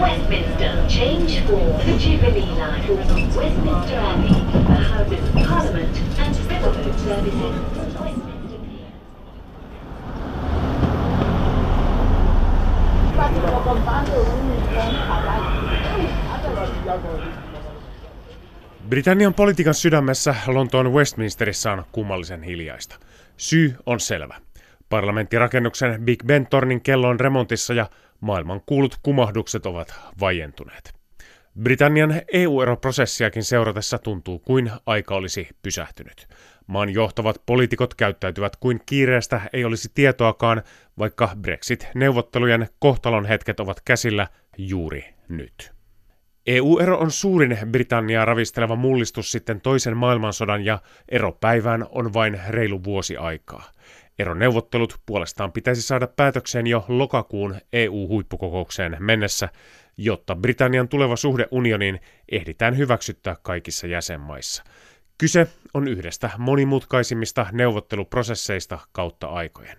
Westminster, change for the Jubilee line Westminster Abbey, the Houses of Parliament and Riverboat services. Britannian politiikan sydämessä Lontoon Westminsterissä on kummallisen hiljaista. Syy on selvä. Parlamenttirakennuksen Big Ben-tornin kello on remontissa ja maailman kuulut kumahdukset ovat vajentuneet. Britannian EU-eroprosessiakin seuratessa tuntuu kuin aika olisi pysähtynyt. Maan johtavat poliitikot käyttäytyvät kuin kiireestä ei olisi tietoakaan, vaikka Brexit-neuvottelujen kohtalon hetket ovat käsillä juuri nyt. EU-ero on suurin Britanniaa ravisteleva mullistus sitten toisen maailmansodan ja eropäivään on vain reilu vuosi aikaa. Eroneuvottelut puolestaan pitäisi saada päätökseen jo lokakuun EU-huippukokoukseen mennessä, jotta Britannian tuleva suhde unioniin ehditään hyväksyttää kaikissa jäsenmaissa. Kyse on yhdestä monimutkaisimmista neuvotteluprosesseista kautta aikojen.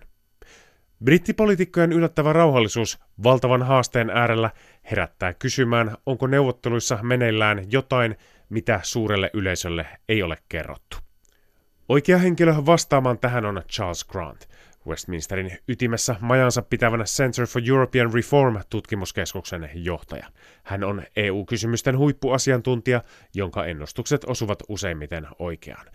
Brittipolitiikkojen yllättävä rauhallisuus valtavan haasteen äärellä herättää kysymään, onko neuvotteluissa meneillään jotain, mitä suurelle yleisölle ei ole kerrottu. Oikea henkilö vastaamaan tähän on Charles Grant, Westminsterin ytimessä majansa pitävänä Center for European Reform-tutkimuskeskuksen johtaja. Hän on EU-kysymysten huippuasiantuntija, jonka ennustukset osuvat useimmiten oikeaan.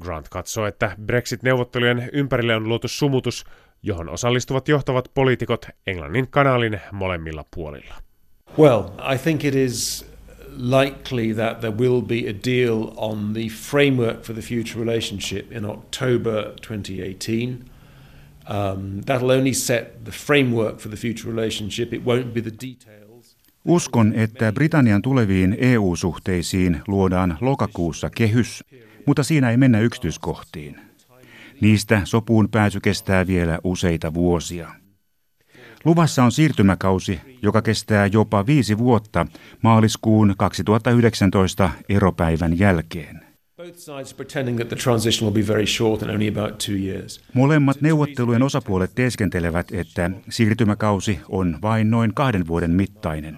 Grant katsoo, että Brexit-neuvottelujen ympärille on luotu sumutus, johon osallistuvat johtavat poliitikot Englannin kanaalin molemmilla puolilla. Well, I think it is likely that there will be a deal on the framework for the future relationship in October 2018. Um, that'll only set the framework for the future relationship. It won't be the details. Uskon, että Britannian tuleviin EU-suhteisiin luodaan lokakuussa kehys, mutta siinä ei mennä yksityiskohtiin. Niistä sopuun pääsy kestää vielä useita vuosia. Luvassa on siirtymäkausi, joka kestää jopa viisi vuotta maaliskuun 2019 eropäivän jälkeen. Molemmat neuvottelujen osapuolet teeskentelevät, että siirtymäkausi on vain noin kahden vuoden mittainen.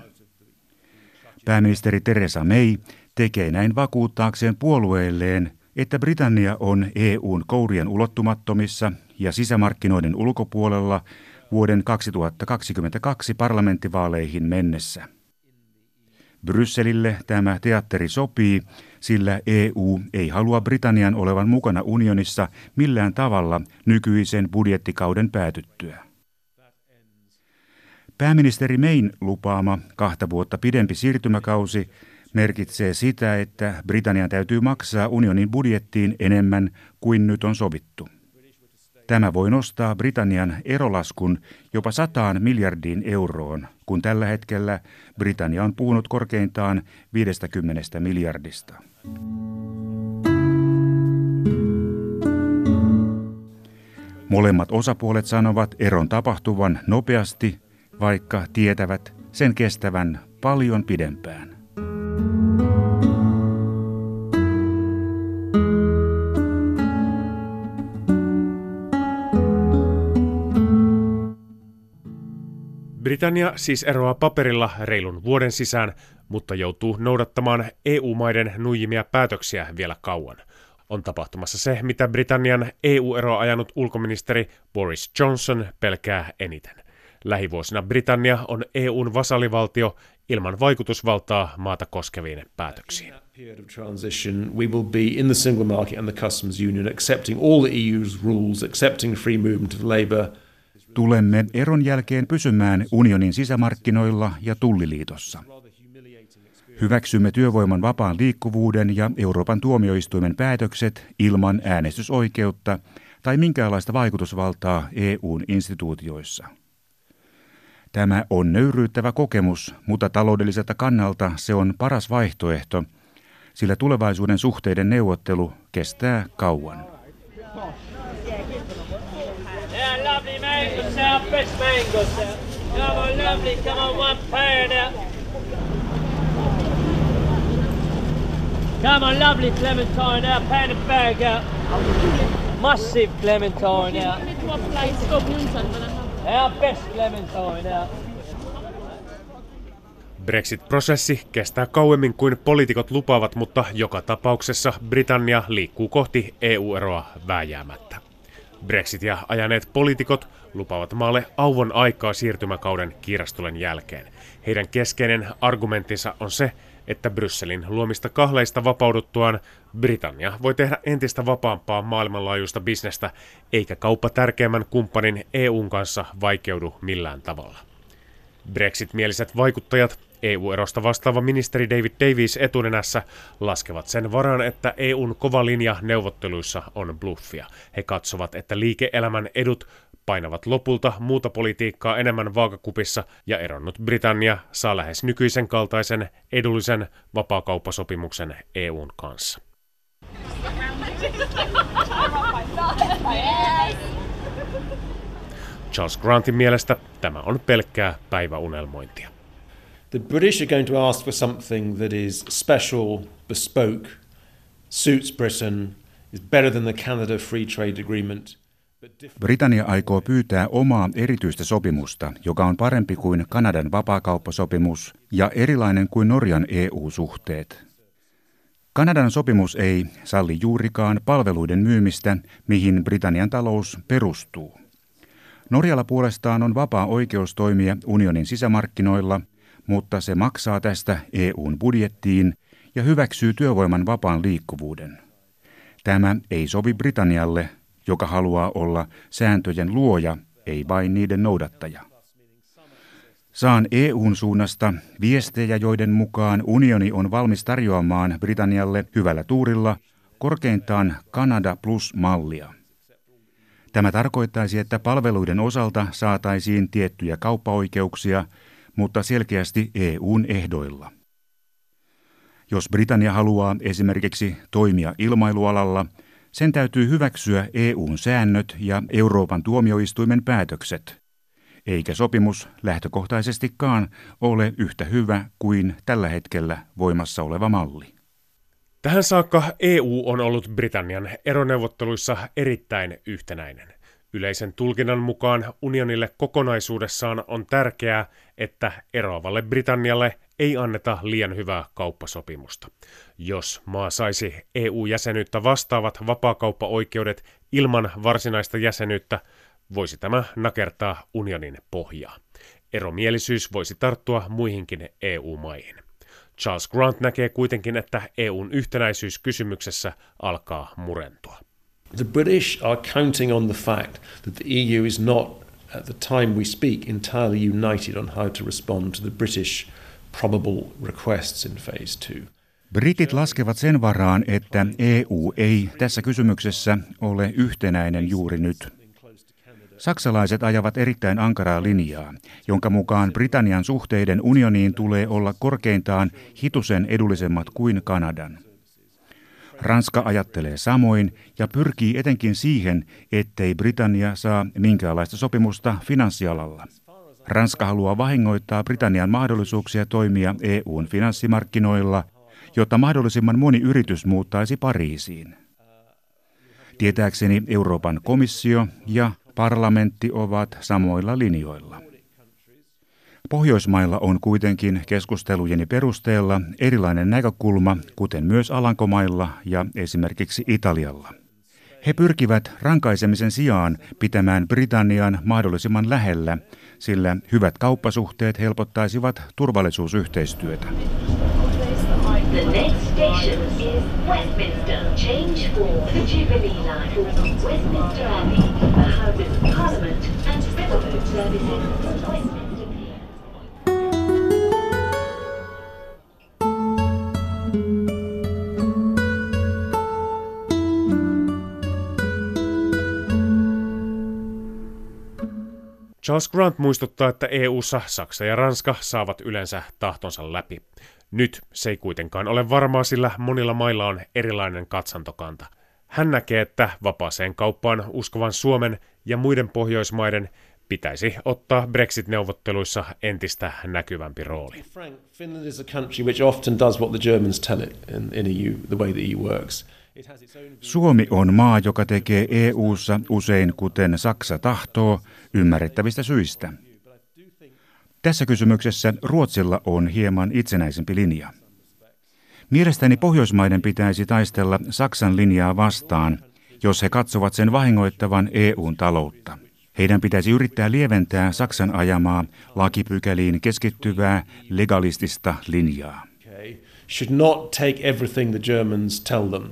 Pääministeri Theresa May tekee näin vakuuttaakseen puolueelleen, että Britannia on EUn kourien ulottumattomissa ja sisämarkkinoiden ulkopuolella vuoden 2022 parlamenttivaaleihin mennessä. Brysselille tämä teatteri sopii, sillä EU ei halua Britannian olevan mukana unionissa millään tavalla nykyisen budjettikauden päätyttyä. Pääministeri Mayn lupaama kahta vuotta pidempi siirtymäkausi merkitsee sitä, että Britannian täytyy maksaa unionin budjettiin enemmän kuin nyt on sovittu. Tämä voi nostaa Britannian erolaskun jopa sataan miljardiin euroon, kun tällä hetkellä Britannia on puhunut korkeintaan 50 miljardista. Molemmat osapuolet sanovat eron tapahtuvan nopeasti, vaikka tietävät sen kestävän paljon pidempään. Britannia siis eroaa paperilla reilun vuoden sisään, mutta joutuu noudattamaan EU-maiden nuijimia päätöksiä vielä kauan. On tapahtumassa se, mitä Britannian EU-eroa ajanut ulkoministeri Boris Johnson pelkää eniten. Lähivuosina Britannia on EUn vasalivaltio ilman vaikutusvaltaa maata koskeviin päätöksiin. period of transition, we will be in the single market and the customs union, accepting all the EU's rules, accepting free movement of labour – Tulemme eron jälkeen pysymään unionin sisämarkkinoilla ja tulliliitossa. Hyväksymme työvoiman vapaan liikkuvuuden ja Euroopan tuomioistuimen päätökset ilman äänestysoikeutta tai minkäänlaista vaikutusvaltaa EUn instituutioissa. Tämä on nöyryyttävä kokemus, mutta taloudelliselta kannalta se on paras vaihtoehto, sillä tulevaisuuden suhteiden neuvottelu kestää kauan. Best mangoes. Come on, lovely, come on, one pound out. Come on, lovely clementine out, pound a bag out. Massive clementine out. Our best clementine out. Brexit-prosessi kestää kauemmin kuin poliitikot lupaavat, mutta joka tapauksessa Britannia liikkuu kohti EU-eroa vääjäämättä. Brexitia ajaneet poliitikot lupaavat maalle auvon aikaa siirtymäkauden kiirastulen jälkeen. Heidän keskeinen argumenttinsa on se, että Brysselin luomista kahleista vapauduttuaan Britannia voi tehdä entistä vapaampaa maailmanlaajuista bisnestä, eikä kauppa tärkeimmän kumppanin EUn kanssa vaikeudu millään tavalla. Brexit-mieliset vaikuttajat, EU-erosta vastaava ministeri David Davies etunenässä, laskevat sen varaan, että EUn kova linja neuvotteluissa on bluffia. He katsovat, että liike-elämän edut painavat lopulta muuta politiikkaa enemmän vaakakupissa ja eronnut Britannia saa lähes nykyisen kaltaisen edullisen vapaakauppasopimuksen EUn kanssa. Charles Grantin mielestä tämä on pelkkää päiväunelmointia. The British are going to ask for something that is special, bespoke, suits Britain, is better than the Canada Free Trade Agreement. Britannia aikoo pyytää omaa erityistä sopimusta, joka on parempi kuin Kanadan vapaakauppasopimus ja erilainen kuin Norjan EU-suhteet. Kanadan sopimus ei salli juurikaan palveluiden myymistä, mihin Britannian talous perustuu. Norjalla puolestaan on vapaa oikeus toimia unionin sisämarkkinoilla, mutta se maksaa tästä EUn budjettiin ja hyväksyy työvoiman vapaan liikkuvuuden. Tämä ei sovi Britannialle, joka haluaa olla sääntöjen luoja, ei vain niiden noudattaja. Saan EUn suunnasta viestejä, joiden mukaan unioni on valmis tarjoamaan Britannialle hyvällä tuurilla korkeintaan Kanada plus-mallia. Tämä tarkoittaisi, että palveluiden osalta saataisiin tiettyjä kauppaoikeuksia, mutta selkeästi EUn ehdoilla. Jos Britannia haluaa esimerkiksi toimia ilmailualalla, sen täytyy hyväksyä EUn säännöt ja Euroopan tuomioistuimen päätökset, eikä sopimus lähtökohtaisestikaan ole yhtä hyvä kuin tällä hetkellä voimassa oleva malli. Tähän saakka EU on ollut Britannian eroneuvotteluissa erittäin yhtenäinen. Yleisen tulkinnan mukaan unionille kokonaisuudessaan on tärkeää, että eroavalle Britannialle ei anneta liian hyvää kauppasopimusta. Jos maa saisi EU-jäsenyyttä vastaavat vapaakauppaoikeudet ilman varsinaista jäsenyyttä, voisi tämä nakertaa unionin pohjaa. Eromielisyys voisi tarttua muihinkin EU-maihin. Charles Grant näkee kuitenkin, että EUn yhtenäisyys kysymyksessä alkaa murentua. The British are counting on the fact that the EU is not, at the time we speak, entirely united on how to respond to the British probable requests in phase two. Britit laskevat sen varaan, että EU ei tässä kysymyksessä ole yhtenäinen juuri nyt. Saksalaiset ajavat erittäin ankaraa linjaa, jonka mukaan Britannian suhteiden unioniin tulee olla korkeintaan hitusen edullisemmat kuin Kanadan. Ranska ajattelee samoin ja pyrkii etenkin siihen, ettei Britannia saa minkäänlaista sopimusta finanssialalla. Ranska haluaa vahingoittaa Britannian mahdollisuuksia toimia EUn finanssimarkkinoilla, jotta mahdollisimman moni yritys muuttaisi Pariisiin. Tietääkseni Euroopan komissio ja parlamentti ovat samoilla linjoilla. Pohjoismailla on kuitenkin keskustelujeni perusteella erilainen näkökulma, kuten myös Alankomailla ja esimerkiksi Italialla. He pyrkivät rankaisemisen sijaan pitämään Britannian mahdollisimman lähellä, sillä hyvät kauppasuhteet helpottaisivat turvallisuusyhteistyötä. The next station is Westminster. Change for the Jubilee line. Westminster Abbey, the Houses of Parliament and services Charles Grant muistuttaa, että EU:ssa Saksa ja Ranska saavat yleensä tahtonsa läpi. Nyt se ei kuitenkaan ole varmaa, sillä monilla mailla on erilainen katsantokanta. Hän näkee, että vapaaseen kauppaan uskovan Suomen ja muiden Pohjoismaiden pitäisi ottaa Brexit-neuvotteluissa entistä näkyvämpi rooli. Frank, Finland is a country which often does what the Germans tell it in, in EU, the way the EU works. Suomi on maa, joka tekee EU:ssa usein kuten Saksa tahtoo, ymmärrettävistä syistä. Tässä kysymyksessä Ruotsilla on hieman itsenäisempi linja. Mielestäni Pohjoismaiden pitäisi taistella Saksan linjaa vastaan, jos he katsovat sen vahingoittavan EUn taloutta. Heidän pitäisi yrittää lieventää Saksan ajamaa lakipykäliin keskittyvää legalistista linjaa. Should not take everything the Germans tell them.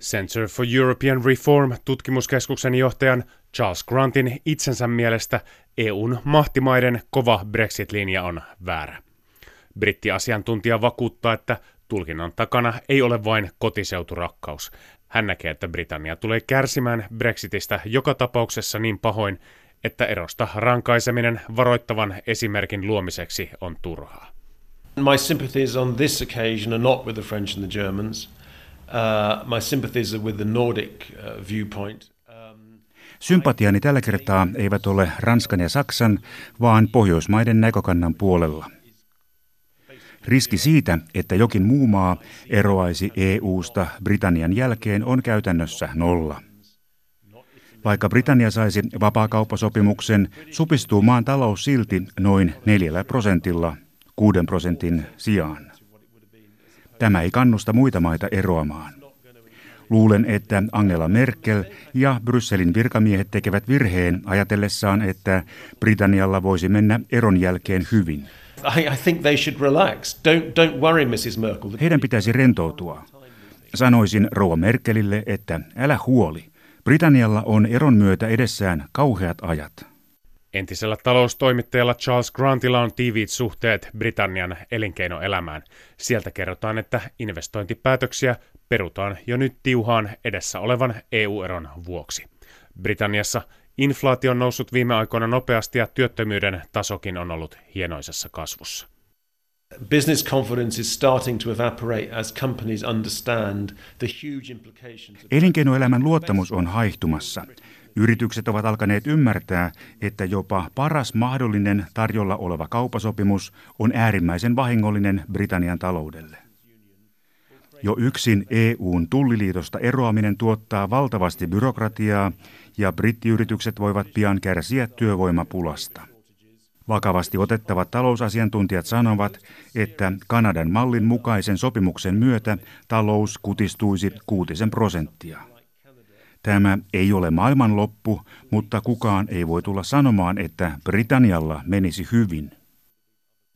Center for European Reform tutkimuskeskuksen johtajan Charles Grantin itsensä mielestä EUn mahtimaiden kova Brexit-linja on väärä. Brittiasiantuntija vakuuttaa, että tulkinnan takana ei ole vain kotiseuturakkaus. Hän näkee, että Britannia tulee kärsimään Brexitistä joka tapauksessa niin pahoin, että erosta rankaiseminen varoittavan esimerkin luomiseksi on turhaa. My sympathies on this occasion are not with the French and the Germans. Uh, my sympathies are with the Nordic uh, viewpoint. Um, Sympatiani tällä kertaa eivät ole Ranskan ja Saksan, vaan Pohjoismaiden näkökannan puolella. Riski siitä, että jokin muu maa eroaisi EU-sta Britannian jälkeen, on käytännössä nolla. Vaikka Britannia saisi vapaakauppasopimuksen, supistuu maan talous silti noin neljällä prosentilla, kuuden prosentin sijaan. Tämä ei kannusta muita maita eroamaan. Luulen, että Angela Merkel ja Brysselin virkamiehet tekevät virheen ajatellessaan, että Britannialla voisi mennä eron jälkeen hyvin. I, I think they should relax. Don't, don't worry, Mrs. Merkel. Heidän pitäisi rentoutua. Sanoisin rouva Merkelille, että älä huoli. Britannialla on eron myötä edessään kauheat ajat. Entisellä taloustoimittajalla Charles Grantilla on tiiviit suhteet Britannian elinkeinoelämään. Sieltä kerrotaan, että investointipäätöksiä perutaan jo nyt tiuhaan edessä olevan EU-eron vuoksi. Britanniassa inflaatio on noussut viime aikoina nopeasti ja työttömyyden tasokin on ollut hienoisessa kasvussa. Business confidence is starting to evaporate as companies understand the huge implications. Of Elinkeinoelämän luottamus on haihtumassa. Yritykset ovat alkaneet ymmärtää, että jopa paras mahdollinen tarjolla oleva kaupasopimus on äärimmäisen vahingollinen Britannian taloudelle. Jo yksin EUn tulliliitosta eroaminen tuottaa valtavasti byrokratiaa ja brittiyritykset voivat pian kärsiä työvoimapulasta. Vakavasti otettavat talousasiantuntijat sanovat, että Kanadan mallin mukaisen sopimuksen myötä talous kutistuisi kuutisen prosenttia. Tämä ei ole maailmanloppu, mutta kukaan ei voi tulla sanomaan, että Britannialla menisi hyvin.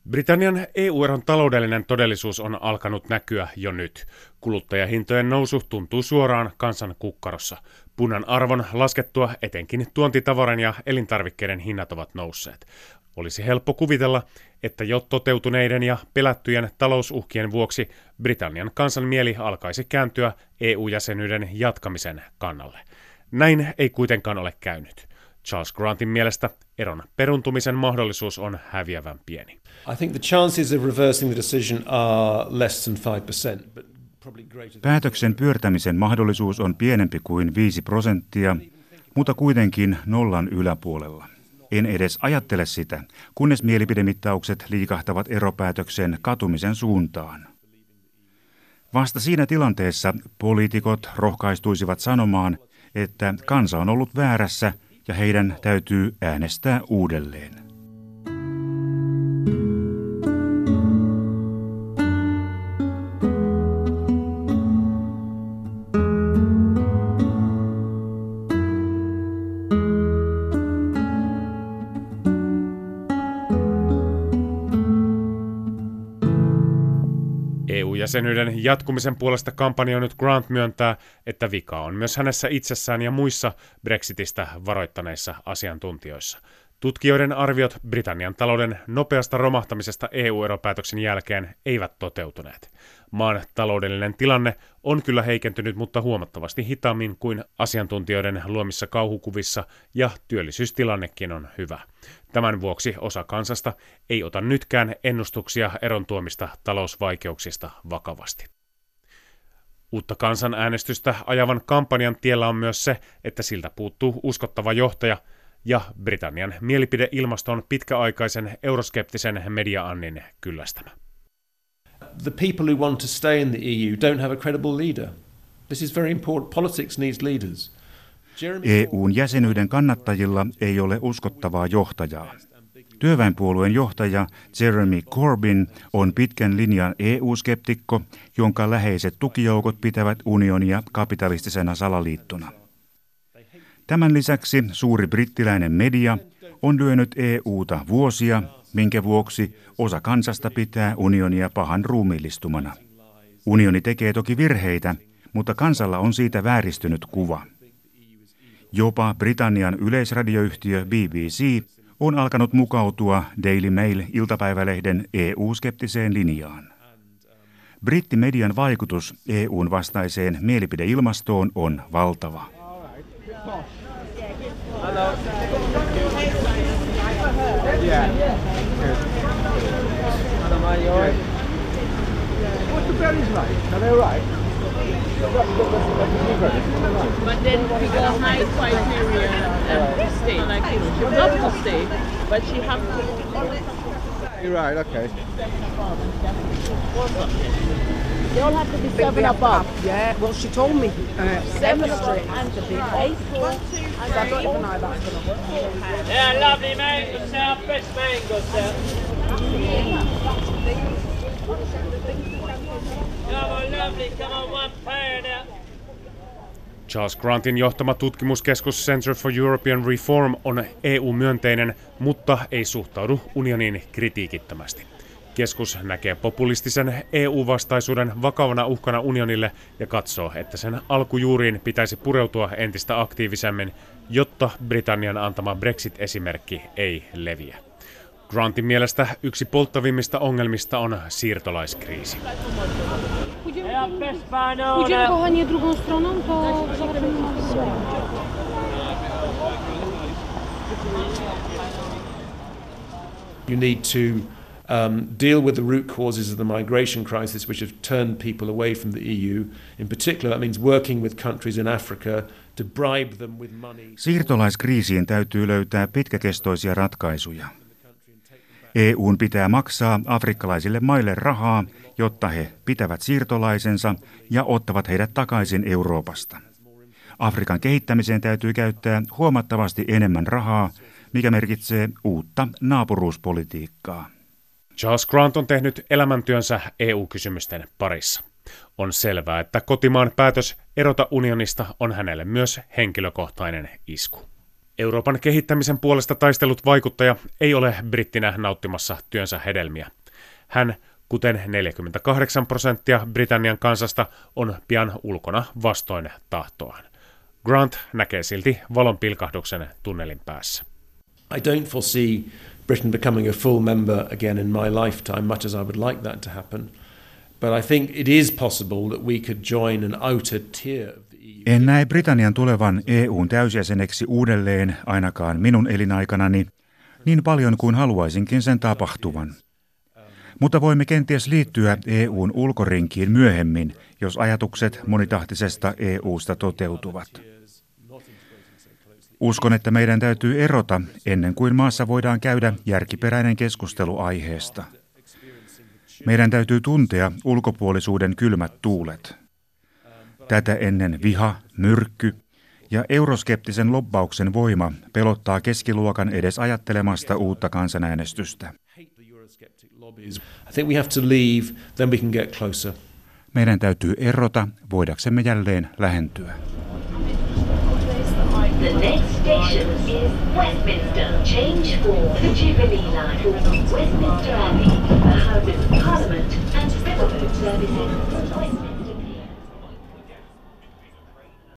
Britannian EU-eron taloudellinen todellisuus on alkanut näkyä jo nyt. Kuluttajahintojen nousu tuntuu suoraan kansan kukkarossa. Punan arvon laskettua etenkin tuontitavaran ja elintarvikkeiden hinnat ovat nousseet. Olisi helppo kuvitella, että jo toteutuneiden ja pelättyjen talousuhkien vuoksi Britannian kansan mieli alkaisi kääntyä EU-jäsenyyden jatkamisen kannalle. Näin ei kuitenkaan ole käynyt. Charles Grantin mielestä eron peruntumisen mahdollisuus on häviävän pieni. I think the chances of reversing the decision are less than 5%, but probably greater than Päätöksen pyörtämisen mahdollisuus on pienempi kuin 5 prosenttia, mutta kuitenkin nollan yläpuolella. En edes ajattele sitä, kunnes mielipidemittaukset liikahtavat eropäätöksen katumisen suuntaan. Vasta siinä tilanteessa poliitikot rohkaistuisivat sanomaan, että kansa on ollut väärässä ja heidän täytyy äänestää uudelleen. EU-jäsenyyden jatkumisen puolesta kampanjoinut Grant myöntää, että vika on myös hänessä itsessään ja muissa Brexitistä varoittaneissa asiantuntijoissa. Tutkijoiden arviot Britannian talouden nopeasta romahtamisesta EU-eropäätöksen jälkeen eivät toteutuneet. Maan taloudellinen tilanne on kyllä heikentynyt, mutta huomattavasti hitaammin kuin asiantuntijoiden luomissa kauhukuvissa, ja työllisyystilannekin on hyvä. Tämän vuoksi osa kansasta ei ota nytkään ennustuksia eron tuomista talousvaikeuksista vakavasti. Uutta kansanäänestystä ajavan kampanjan tiellä on myös se, että siltä puuttuu uskottava johtaja – ja Britannian mielipideilmasto on pitkäaikaisen euroskeptisen media-annin kyllästämä. the people who want to stay in the EU don't have a credible leader. This is very important. Politics needs leaders. EUn jäsenyyden kannattajilla ei ole uskottavaa johtajaa. Työväenpuolueen johtaja Jeremy Corbyn on pitkän linjan EU-skeptikko, jonka läheiset tukijoukot pitävät unionia kapitalistisena salaliittona. Tämän lisäksi suuri brittiläinen media on lyönyt EUta vuosia, minkä vuoksi osa kansasta pitää unionia pahan ruumiillistumana. Unioni tekee toki virheitä, mutta kansalla on siitä vääristynyt kuva. Jopa Britannian yleisradioyhtiö BBC on alkanut mukautua Daily Mail-iltapäivälehden EU-skeptiseen linjaan. Brittimedian vaikutus EUn vastaiseen mielipideilmastoon on valtava. Hello. Yeah. What's the berries like? Are they right? But then we go high criteria and stay. Like she would love to stay, but she has to. You're right. Okay. They all have to be seven above. Yeah. Well, she told me uh, seven straight and to be eight. I don't even know that's gonna work. Yeah, lovely mango, sir. Best mango, sir. Charles Grantin johtama tutkimuskeskus Center for European Reform on EU-myönteinen, mutta ei suhtaudu unioniin kritiikittömästi. Keskus näkee populistisen EU-vastaisuuden vakavana uhkana unionille ja katsoo, että sen alkujuuriin pitäisi pureutua entistä aktiivisemmin, jotta Britannian antama Brexit-esimerkki ei leviä. Grantin mielestä yksi polttavimmista ongelmista on siirtolaiskriisi. Pójdziemy kochanie drugą stroną, to You need to um, deal with the root causes of the migration crisis, which have turned people away from the EU. In particular, that means working with countries in Africa to bribe them with money. Siirtolaiskriisiin täytyy löytää pitkäkestoisia ratkaisuja. EUn pitää maksaa afrikkalaisille maille rahaa, jotta he pitävät siirtolaisensa ja ottavat heidät takaisin Euroopasta. Afrikan kehittämiseen täytyy käyttää huomattavasti enemmän rahaa, mikä merkitsee uutta naapuruuspolitiikkaa. Charles Grant on tehnyt elämäntyönsä EU-kysymysten parissa. On selvää, että kotimaan päätös erota unionista on hänelle myös henkilökohtainen isku. Euroopan kehittämisen puolesta taistelut vaikuttaja ei ole brittinä nauttimassa työnsä hedelmiä. Hän, kuten 48 prosenttia Britannian kansasta, on pian ulkona vastoin tahtoaan. Grant näkee silti valonpilkahduksen tunnelin päässä. I don't foresee Britain becoming a full member again in my lifetime, much as I would like that to happen. But I think it is possible that we could join an outer tier of en näe Britannian tulevan EUn täysjäseneksi uudelleen ainakaan minun elinaikanani niin paljon kuin haluaisinkin sen tapahtuvan. Mutta voimme kenties liittyä EUn ulkorinkiin myöhemmin, jos ajatukset monitahtisesta EUsta toteutuvat. Uskon, että meidän täytyy erota ennen kuin maassa voidaan käydä järkiperäinen keskustelu aiheesta. Meidän täytyy tuntea ulkopuolisuuden kylmät tuulet. Tätä ennen viha, myrkky ja euroskeptisen lobbauksen voima pelottaa keskiluokan edes ajattelemasta uutta kansanäänestystä. Meidän täytyy erota, voidaksemme jälleen lähentyä. The next station is Westminster. Change for the Jubilee Line. Westminster Abbey, the Houses of Parliament and Riverboat services.